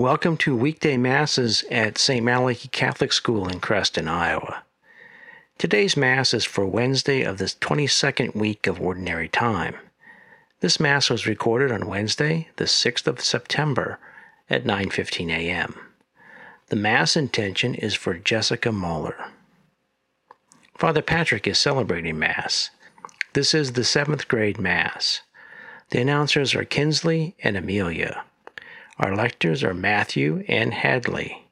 Welcome to weekday masses at St. Malachy Catholic School in Creston, Iowa. Today's mass is for Wednesday of the 22nd week of Ordinary Time. This mass was recorded on Wednesday, the 6th of September at 9:15 a.m. The mass intention is for Jessica Moeller. Father Patrick is celebrating mass. This is the 7th grade mass. The announcers are Kinsley and Amelia. Our lectors are Matthew and Hadley.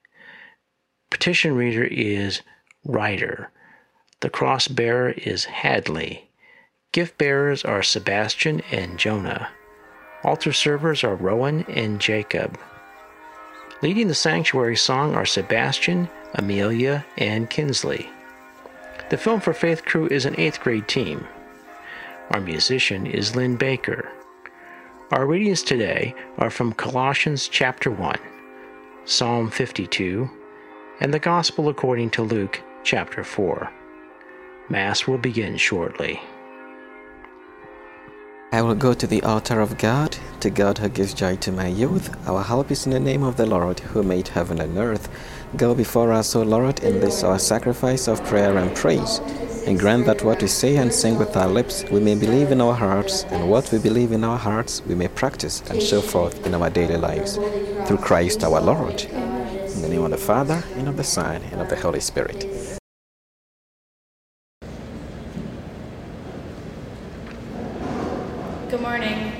Petition reader is Ryder. The cross bearer is Hadley. Gift bearers are Sebastian and Jonah. Altar servers are Rowan and Jacob. Leading the sanctuary song are Sebastian, Amelia, and Kinsley. The Film for Faith crew is an eighth grade team. Our musician is Lynn Baker. Our readings today are from Colossians chapter 1, Psalm 52, and the Gospel according to Luke chapter 4. Mass will begin shortly. I will go to the altar of God, to God who gives joy to my youth. Our help is in the name of the Lord, who made heaven and earth. Go before us, O Lord, in this our sacrifice of prayer and praise and grant that what we say and sing with our lips we may believe in our hearts, and what we believe in our hearts we may practice and show forth in our daily lives. Through Christ our Lord. In the name of the Father, and of the Son, and of the Holy Spirit. Good morning.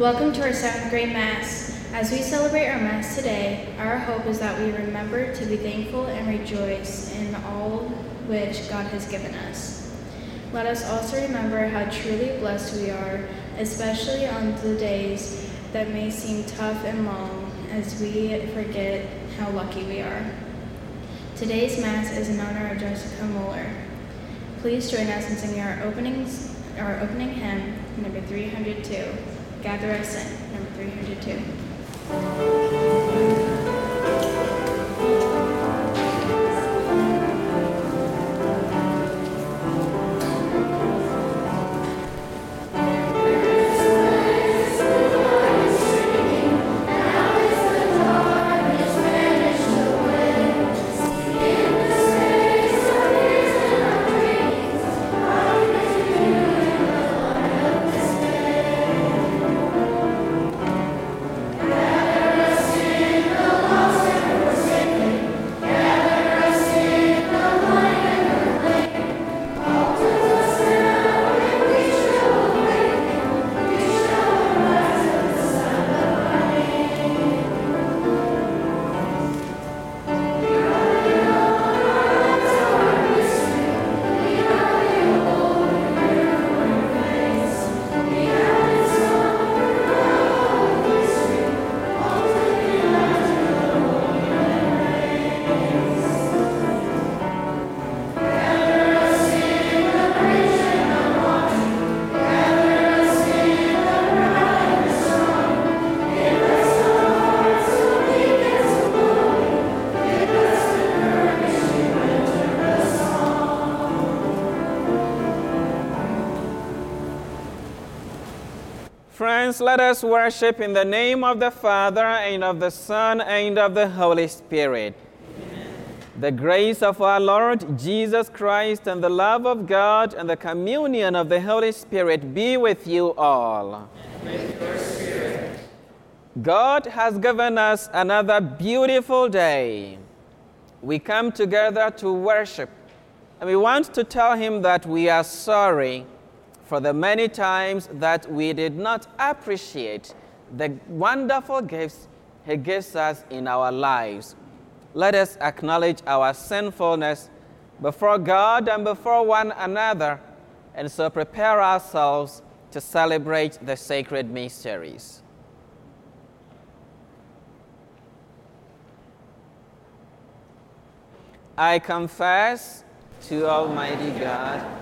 Welcome to our seventh grade Mass. As we celebrate our Mass today, our hope is that we remember to be thankful and rejoice in all which God has given us. Let us also remember how truly blessed we are, especially on the days that may seem tough and long, as we forget how lucky we are. Today's Mass is in honor of Jessica Moeller. Please join us in singing our, openings, our opening hymn, number 302. Gather us in, number 302. Friends, let us worship in the name of the Father, and of the Son, and of the Holy Spirit. Amen. The grace of our Lord Jesus Christ, and the love of God, and the communion of the Holy Spirit be with you all. With God has given us another beautiful day. We come together to worship, and we want to tell Him that we are sorry for the many times that we did not appreciate the wonderful gifts He gives us in our lives. Let us acknowledge our sinfulness before God and before one another, and so prepare ourselves to celebrate the sacred mysteries. I confess to Almighty God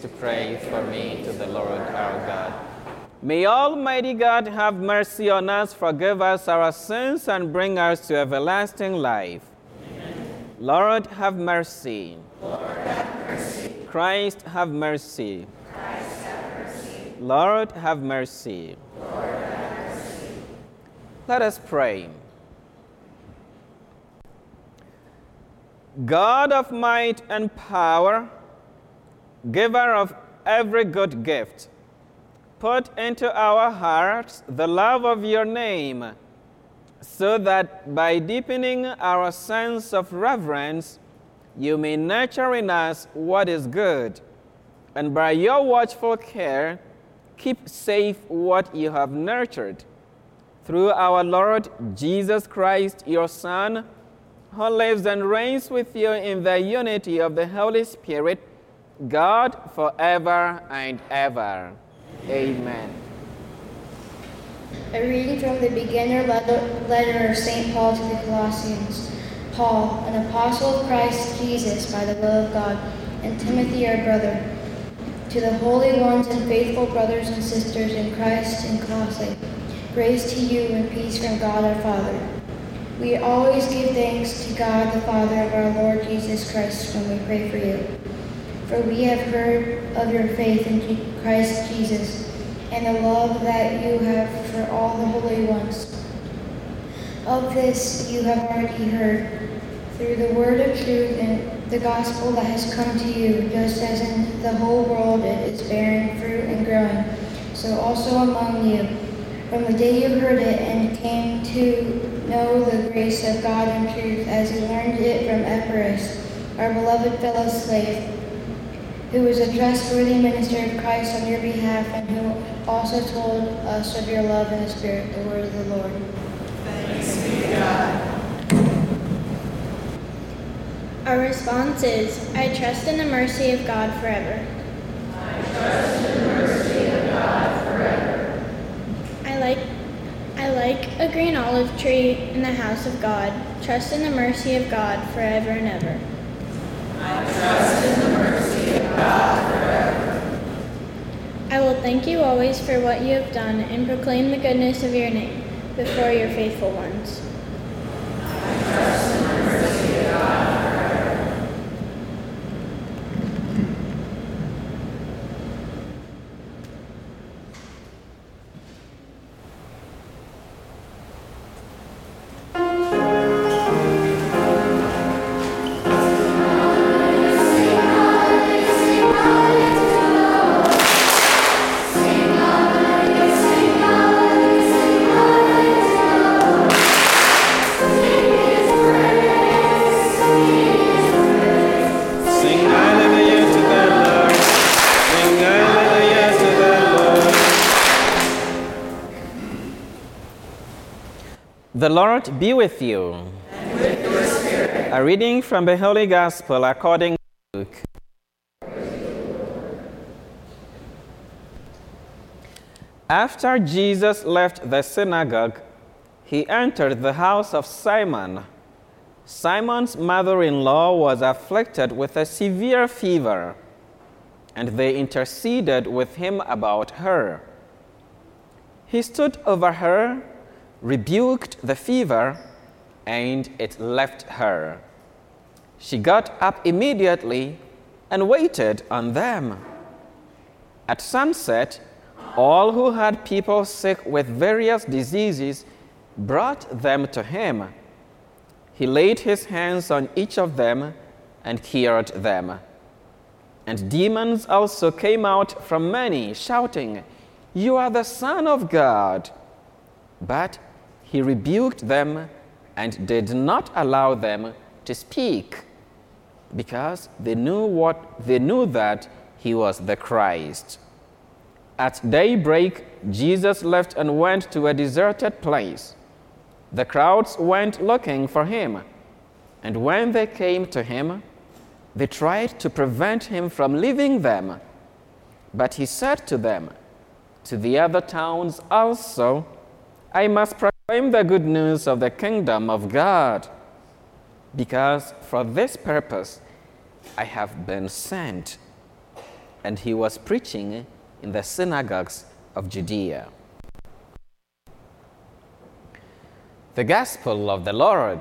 to pray for me to the Lord our God. May Almighty God have mercy on us, forgive us our sins, and bring us to everlasting life. Amen. Lord, have mercy. Lord, have mercy. Christ, have mercy. Christ, have mercy. Lord, have mercy. Lord, have mercy. Let us pray. God of might and power, giver of every good gift, put into our hearts the love of your name, so that by deepening our sense of reverence, you may nurture in us what is good, and by your watchful care, keep safe what you have nurtured. Through our Lord Jesus Christ, your Son, who lives and reigns with you in the unity of the Holy Spirit, God forever and ever. Amen. A reading from the beginner letter of St. Paul to the Colossians. Paul, an apostle of Christ Jesus by the will of God, and Timothy, our brother, to the holy ones and faithful brothers and sisters in Christ in Colossae, grace to you and peace from God our Father. We always give thanks to God the Father of our Lord Jesus Christ when we pray for you. For we have heard of your faith in Christ Jesus and the love that you have for all the holy ones. Of this you have already heard through the word of truth and the gospel that has come to you, just as in the whole world it is bearing fruit and growing, so also among you. From the day you heard it and came to know the grace of God in truth as you learned it from Epaphras, our beloved fellow slave, who was a trustworthy minister of Christ on your behalf and who also told us of your love in the Spirit, the word of the Lord. Thanks be to God. Our response is, I trust in the mercy of God forever. I trust in the mercy of God forever. I like I like a green olive tree in the house of God. Trust in the mercy of God forever and ever. I trust in I will thank you always for what you have done and proclaim the goodness of your name before your faithful ones. The Lord be with you. And with your spirit. A reading from the Holy Gospel according to Luke. After Jesus left the synagogue, he entered the house of Simon. Simon's mother in law was afflicted with a severe fever, and they interceded with him about her. He stood over her rebuked the fever, and it left her. She got up immediately and waited on them. At sunset, all who had people sick with various diseases brought them to him. He laid his hands on each of them and cured them. And demons also came out from many, shouting, You are the Son of God. But he rebuked them and did not allow them to speak because they knew what they knew that he was the Christ. At daybreak, Jesus left and went to a deserted place. The crowds went looking for him, and when they came to him, they tried to prevent him from leaving them. But he said to them, To the other towns also I must the good news of the kingdom of God. because for this purpose I have been sent. And he was preaching in the synagogues of Judea. The Gospel of the Lord.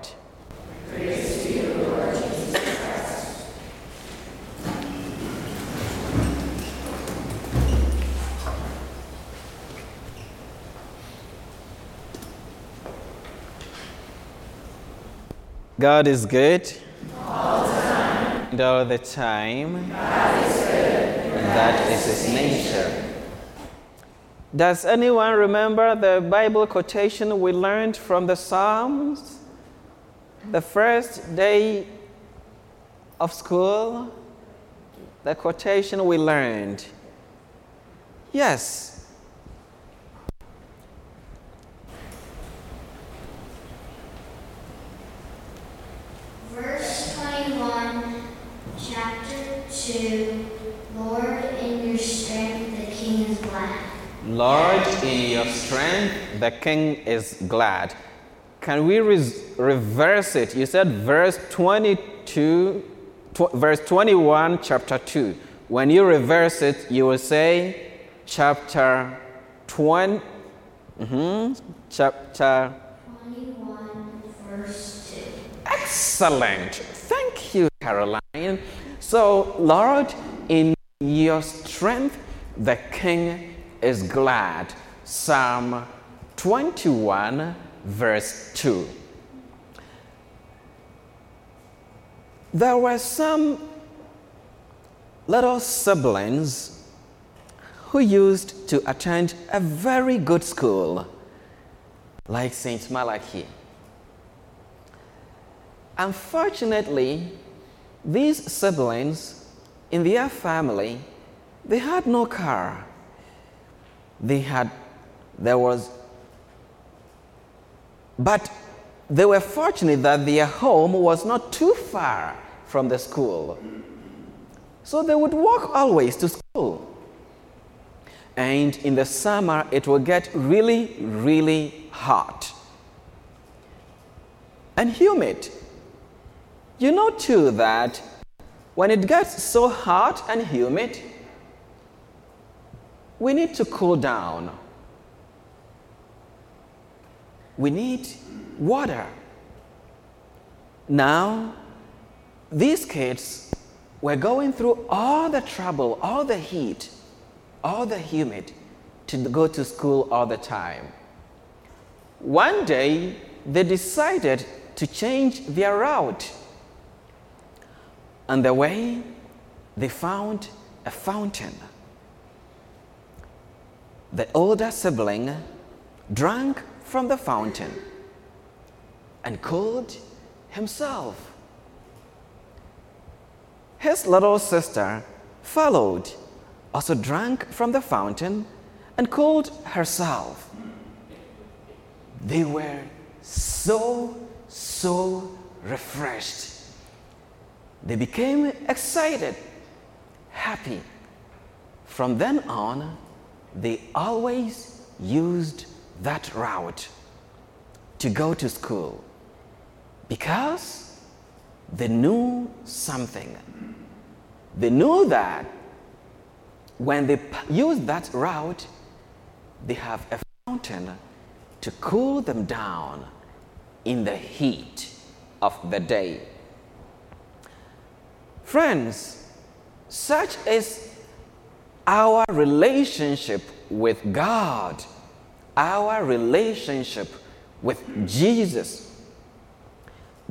God is good. All the time. And all the time. God is good. And that is his nature. Does anyone remember the Bible quotation we learned from the Psalms? The first day of school, the quotation we learned. Yes, Verse 21, chapter 2 Lord, in your strength the king is glad. Lord, in your strength the king is glad. Can we res- reverse it? You said verse 22, tw- verse 21, chapter 2. When you reverse it, you will say chapter 20, mhm, chapter 21, verse 2. Excellent. Thank you, Caroline. So, Lord, in your strength, the king is glad. Psalm 21, verse 2. There were some little siblings who used to attend a very good school, like St. Malachy. Unfortunately, these siblings in their family, they had no car. They had, there was, but they were fortunate that their home was not too far from the school. So they would walk always to school. And in the summer, it would get really, really hot and humid. You know, too, that when it gets so hot and humid, we need to cool down. We need water. Now, these kids were going through all the trouble, all the heat, all the humid to go to school all the time. One day, they decided to change their route. On the way, they found a fountain. The older sibling drank from the fountain and cooled himself. His little sister followed, also drank from the fountain and cooled herself. They were so, so refreshed. They became excited, happy. From then on, they always used that route to go to school because they knew something. They knew that when they use that route, they have a fountain to cool them down in the heat of the day. Friends, such is our relationship with God, our relationship with Jesus.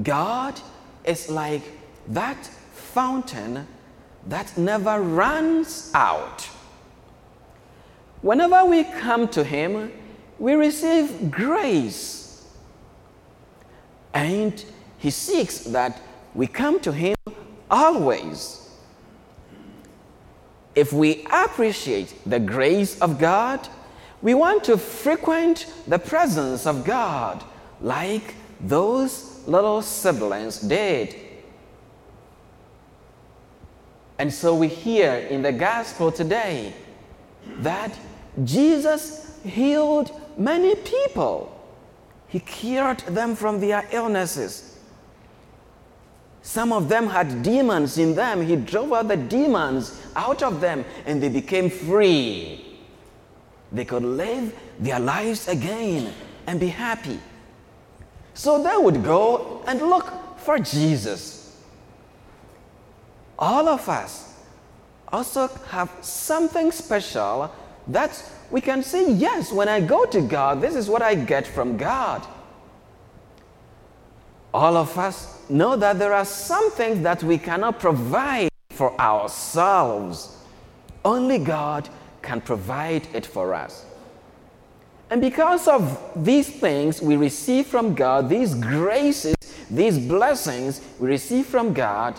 God is like that fountain that never runs out. Whenever we come to Him, we receive grace. And He seeks that we come to Him always. If we appreciate the grace of God, we want to frequent the presence of God like those little siblings did. And so we hear in the gospel today that Jesus healed many people. He cured them from their illnesses. Some of them had demons in them. He drove out the demons out of them and they became free. They could live their lives again and be happy. So they would go and look for Jesus. All of us also have something special that we can say, yes, when I go to God, this is what I get from God. All of us know that there are some things that we cannot provide for ourselves. Only God can provide it for us. And because of these things we receive from God, these graces, these blessings we receive from God,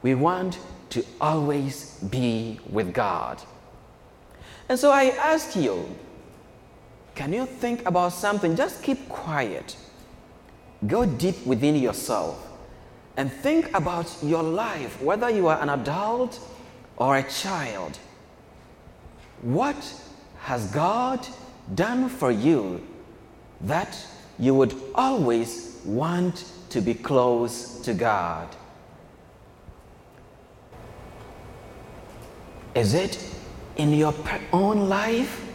we want to always be with God. And so I ask you, can you think about something? Just keep quiet. Go deep within yourself and think about your life, whether you are an adult or a child. What has God done for you that you would always want to be close to God? Is it in your own life?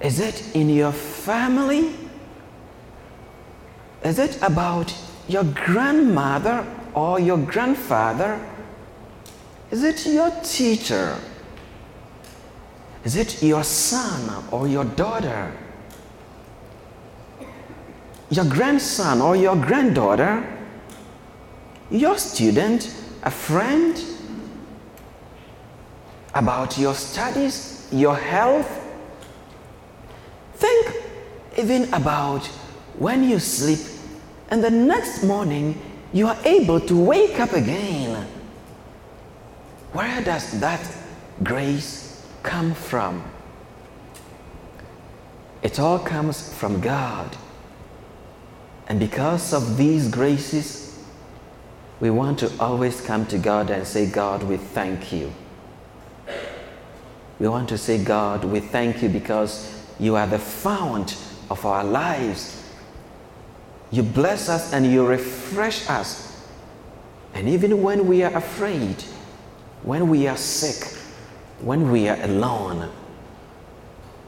Is it in your family? Is it about your grandmother or your grandfather? Is it your teacher? Is it your son or your daughter? Your grandson or your granddaughter? Your student? A friend? About your studies? Your health? Think even about when you sleep and the next morning you are able to wake up again. Where does that grace come from? It all comes from God. And because of these graces, we want to always come to God and say, God, we thank you. We want to say, God, we thank you because you are the fount of our lives. You bless us and you refresh us. And even when we are afraid, when we are sick, when we are alone,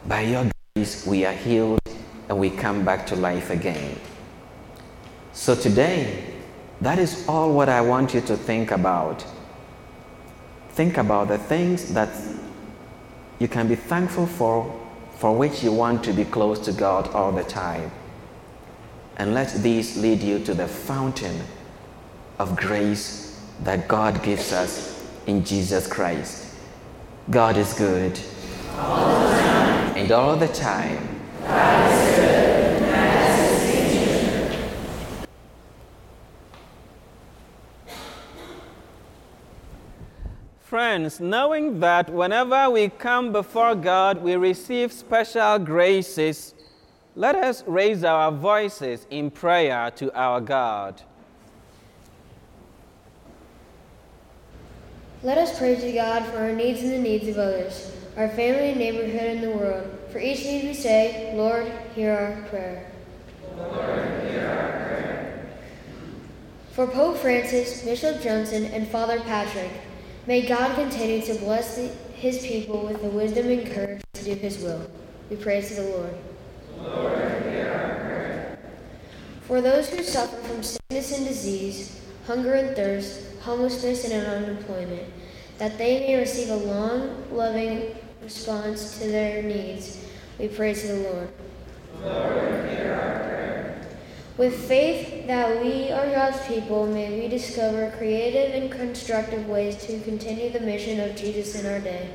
by your grace, we are healed and we come back to life again. So today, that is all what I want you to think about. Think about the things that you can be thankful for, for which you want to be close to God all the time. And let these lead you to the fountain of grace that God gives us in Jesus Christ. God is good. All and all the time. Friends, knowing that whenever we come before God, we receive special graces, let us raise our voices in prayer to our God. Let us pray to God for our needs and the needs of others, our family, and neighborhood, and the world. For each need we say, Lord, hear our prayer. Lord, hear our prayer. For Pope Francis, Bishop Johnson, and Father Patrick, may God continue to bless the, his people with the wisdom and courage to do his will. We pray to the Lord. For those who suffer from sickness and disease, hunger and thirst, homelessness, and unemployment, that they may receive a long, loving response to their needs. We pray to the Lord. Lord. With faith that we are God's people, may we discover creative and constructive ways to continue the mission of Jesus in our day.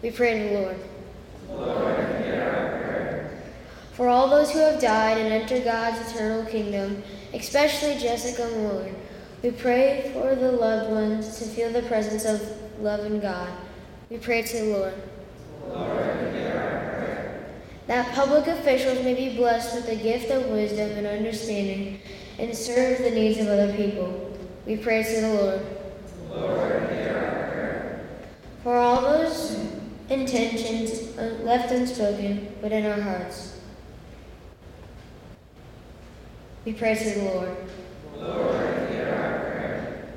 We pray to the Lord. Lord. For all those who have died and enter God's eternal kingdom, especially Jessica Moore, we pray for the loved ones to feel the presence of love in God. We pray to the Lord. Lord. That public officials may be blessed with the gift of wisdom and understanding and serve the needs of other people. We pray to the Lord. Lord, hear our prayer. For all those intentions left unspoken within our hearts, we pray to the Lord. hear our prayer.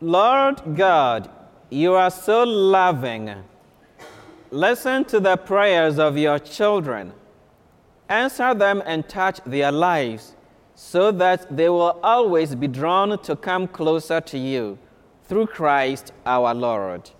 Lord God, you are so loving. Listen to the prayers of your children. Answer them and touch their lives so that they will always be drawn to come closer to you through Christ our Lord.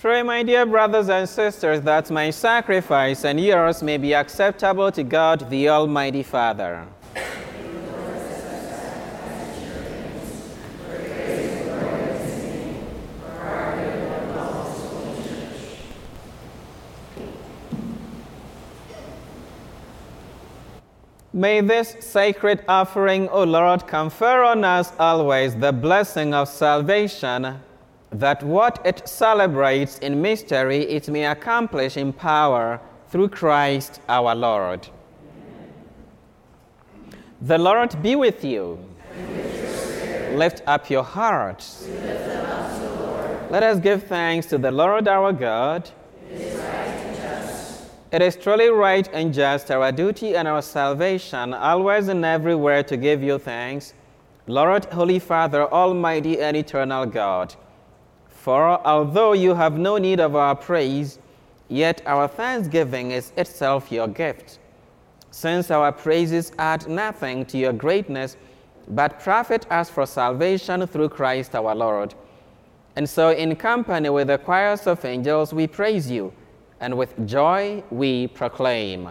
Pray, my dear brothers and sisters, that my sacrifice and yours may be acceptable to God, the Almighty Father. May this sacred offering, O Lord, confer on us always the blessing of salvation that what it celebrates in mystery it may accomplish in power through Christ our Lord. The Lord be with you. Lift up your hearts. Let us give thanks to the Lord our God. It is, right it is truly right and just, our duty and our salvation, always and everywhere to give you thanks, Lord, Holy Father, Almighty and Eternal God. For although you have no need of our praise, yet our thanksgiving is itself your gift. Since our praises add nothing to your greatness, but profit us for salvation through Christ our Lord. And so, in company with the choirs of angels, we praise you, and with joy we proclaim.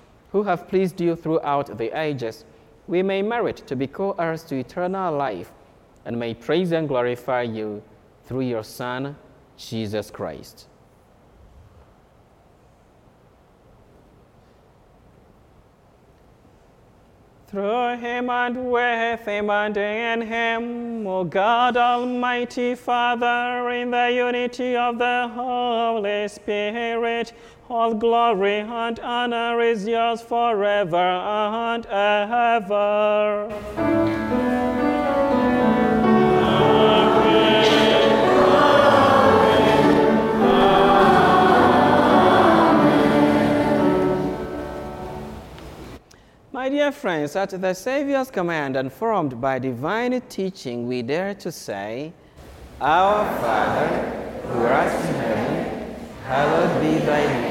who have pleased you throughout the ages, we may merit to be co heirs to eternal life and may praise and glorify you through your Son, Jesus Christ. Through him and with him and in him, O God Almighty Father, in the unity of the Holy Spirit, all glory and honor is yours forever and ever. My dear friends, at the Savior's command and formed by divine teaching, we dare to say, Our Father, who art in heaven, hallowed be thy name.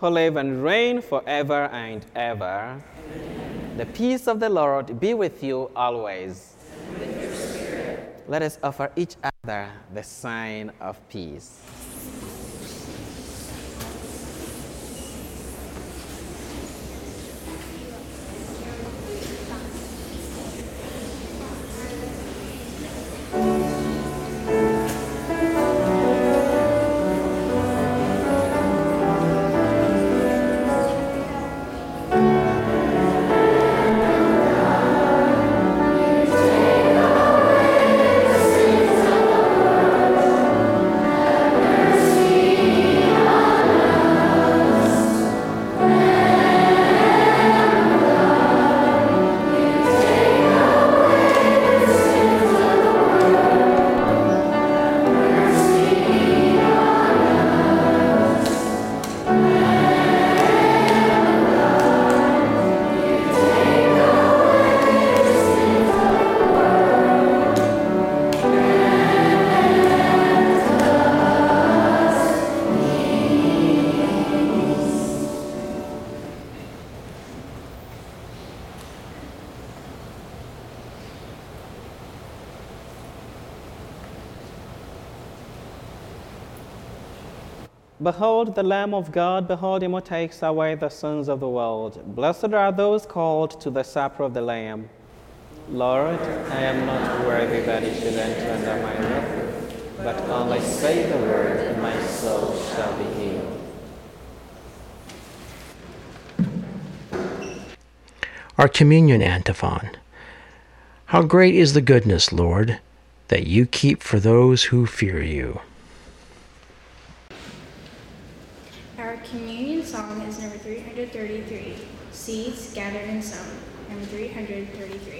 who live and reign forever and ever. Amen. The peace of the Lord be with you always. With Let us offer each other the sign of peace. Behold the Lamb of God, behold him who takes away the sins of the world. Blessed are those called to the supper of the Lamb. Lord, I am not worthy that you should enter under my roof, but only say the word, and my soul shall be healed. Our communion antiphon. How great is the goodness, Lord, that you keep for those who fear you. 333. Seeds gathered and sown. and three hundred thirty-three.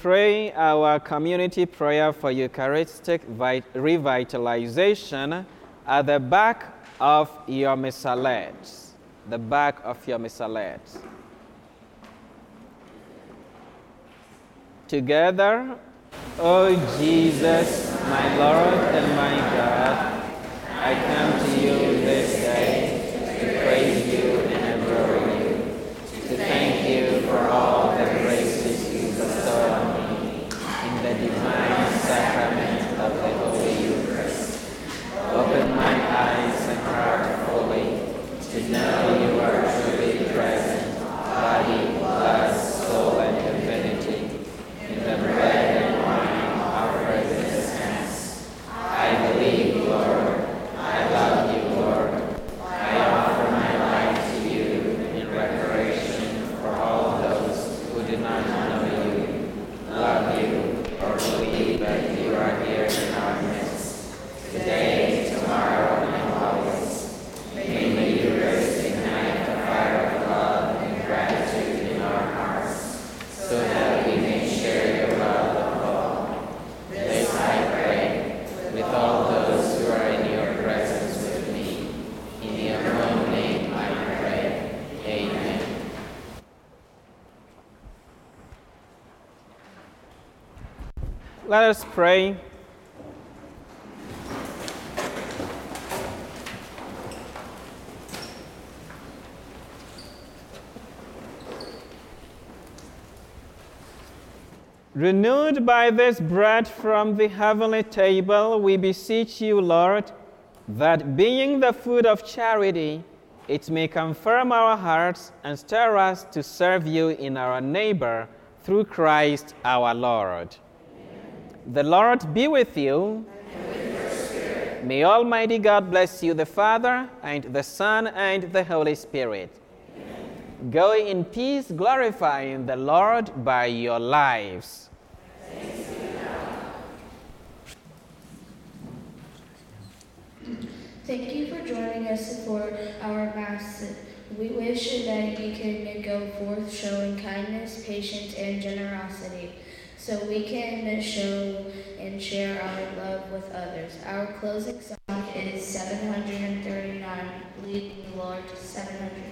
pray our community prayer for Eucharistic revitalization at the back of your missalettes. The back of your missalettes. Together, O oh Jesus, my Lord and my God, I come to you this day to praise you and adore you, to thank you for all the graces you bestow on me in the divine sacrament of the Holy Eucharist. Open my eyes and heart fully to know you are truly present, body, blood, soul, and divinity, in the bread and wine offered in this Mass. I believe, Lord. I love you, Lord. I offer my life to you in reparation for all those who do not know you, love you, or believe that you are here in our midst, today, tomorrow, and always. May the Eucharist ignite the fire of love and gratitude in our hearts, so that we may share your love of all. This I pray, with all those who are in your presence with me. In your own name I pray. Amen. Let us pray. Renewed by this bread from the heavenly table, we beseech you, Lord, that being the food of charity, it may confirm our hearts and stir us to serve you in our neighbor through Christ our Lord. The Lord be with you. May Almighty God bless you, the Father, and the Son, and the Holy Spirit. Amen. Go in peace, glorifying the Lord by your lives. Thank you for joining us for our Mass. We wish that you can go forth showing kindness, patience, and generosity so we can show and share our love with others. Our closing song is 739, Leading the Lord 739.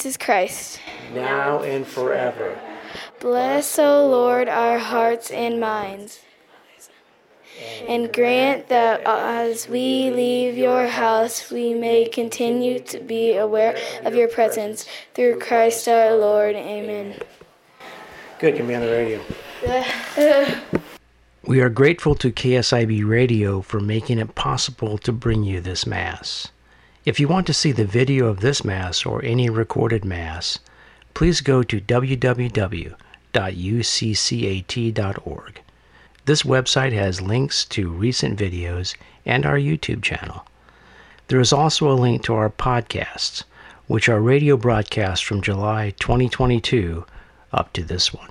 Jesus Christ. now and forever. Bless, O Lord, our hearts and minds. And grant that as we leave your house, we may continue to be aware of your presence. Through Christ our Lord. Amen. Good, you'll be on the radio. We are grateful to KSIB Radio for making it possible to bring you this Mass. If you want to see the video of this Mass or any recorded Mass, please go to www.uccat.org. This website has links to recent videos and our YouTube channel. There is also a link to our podcasts, which are radio broadcasts from July 2022 up to this one.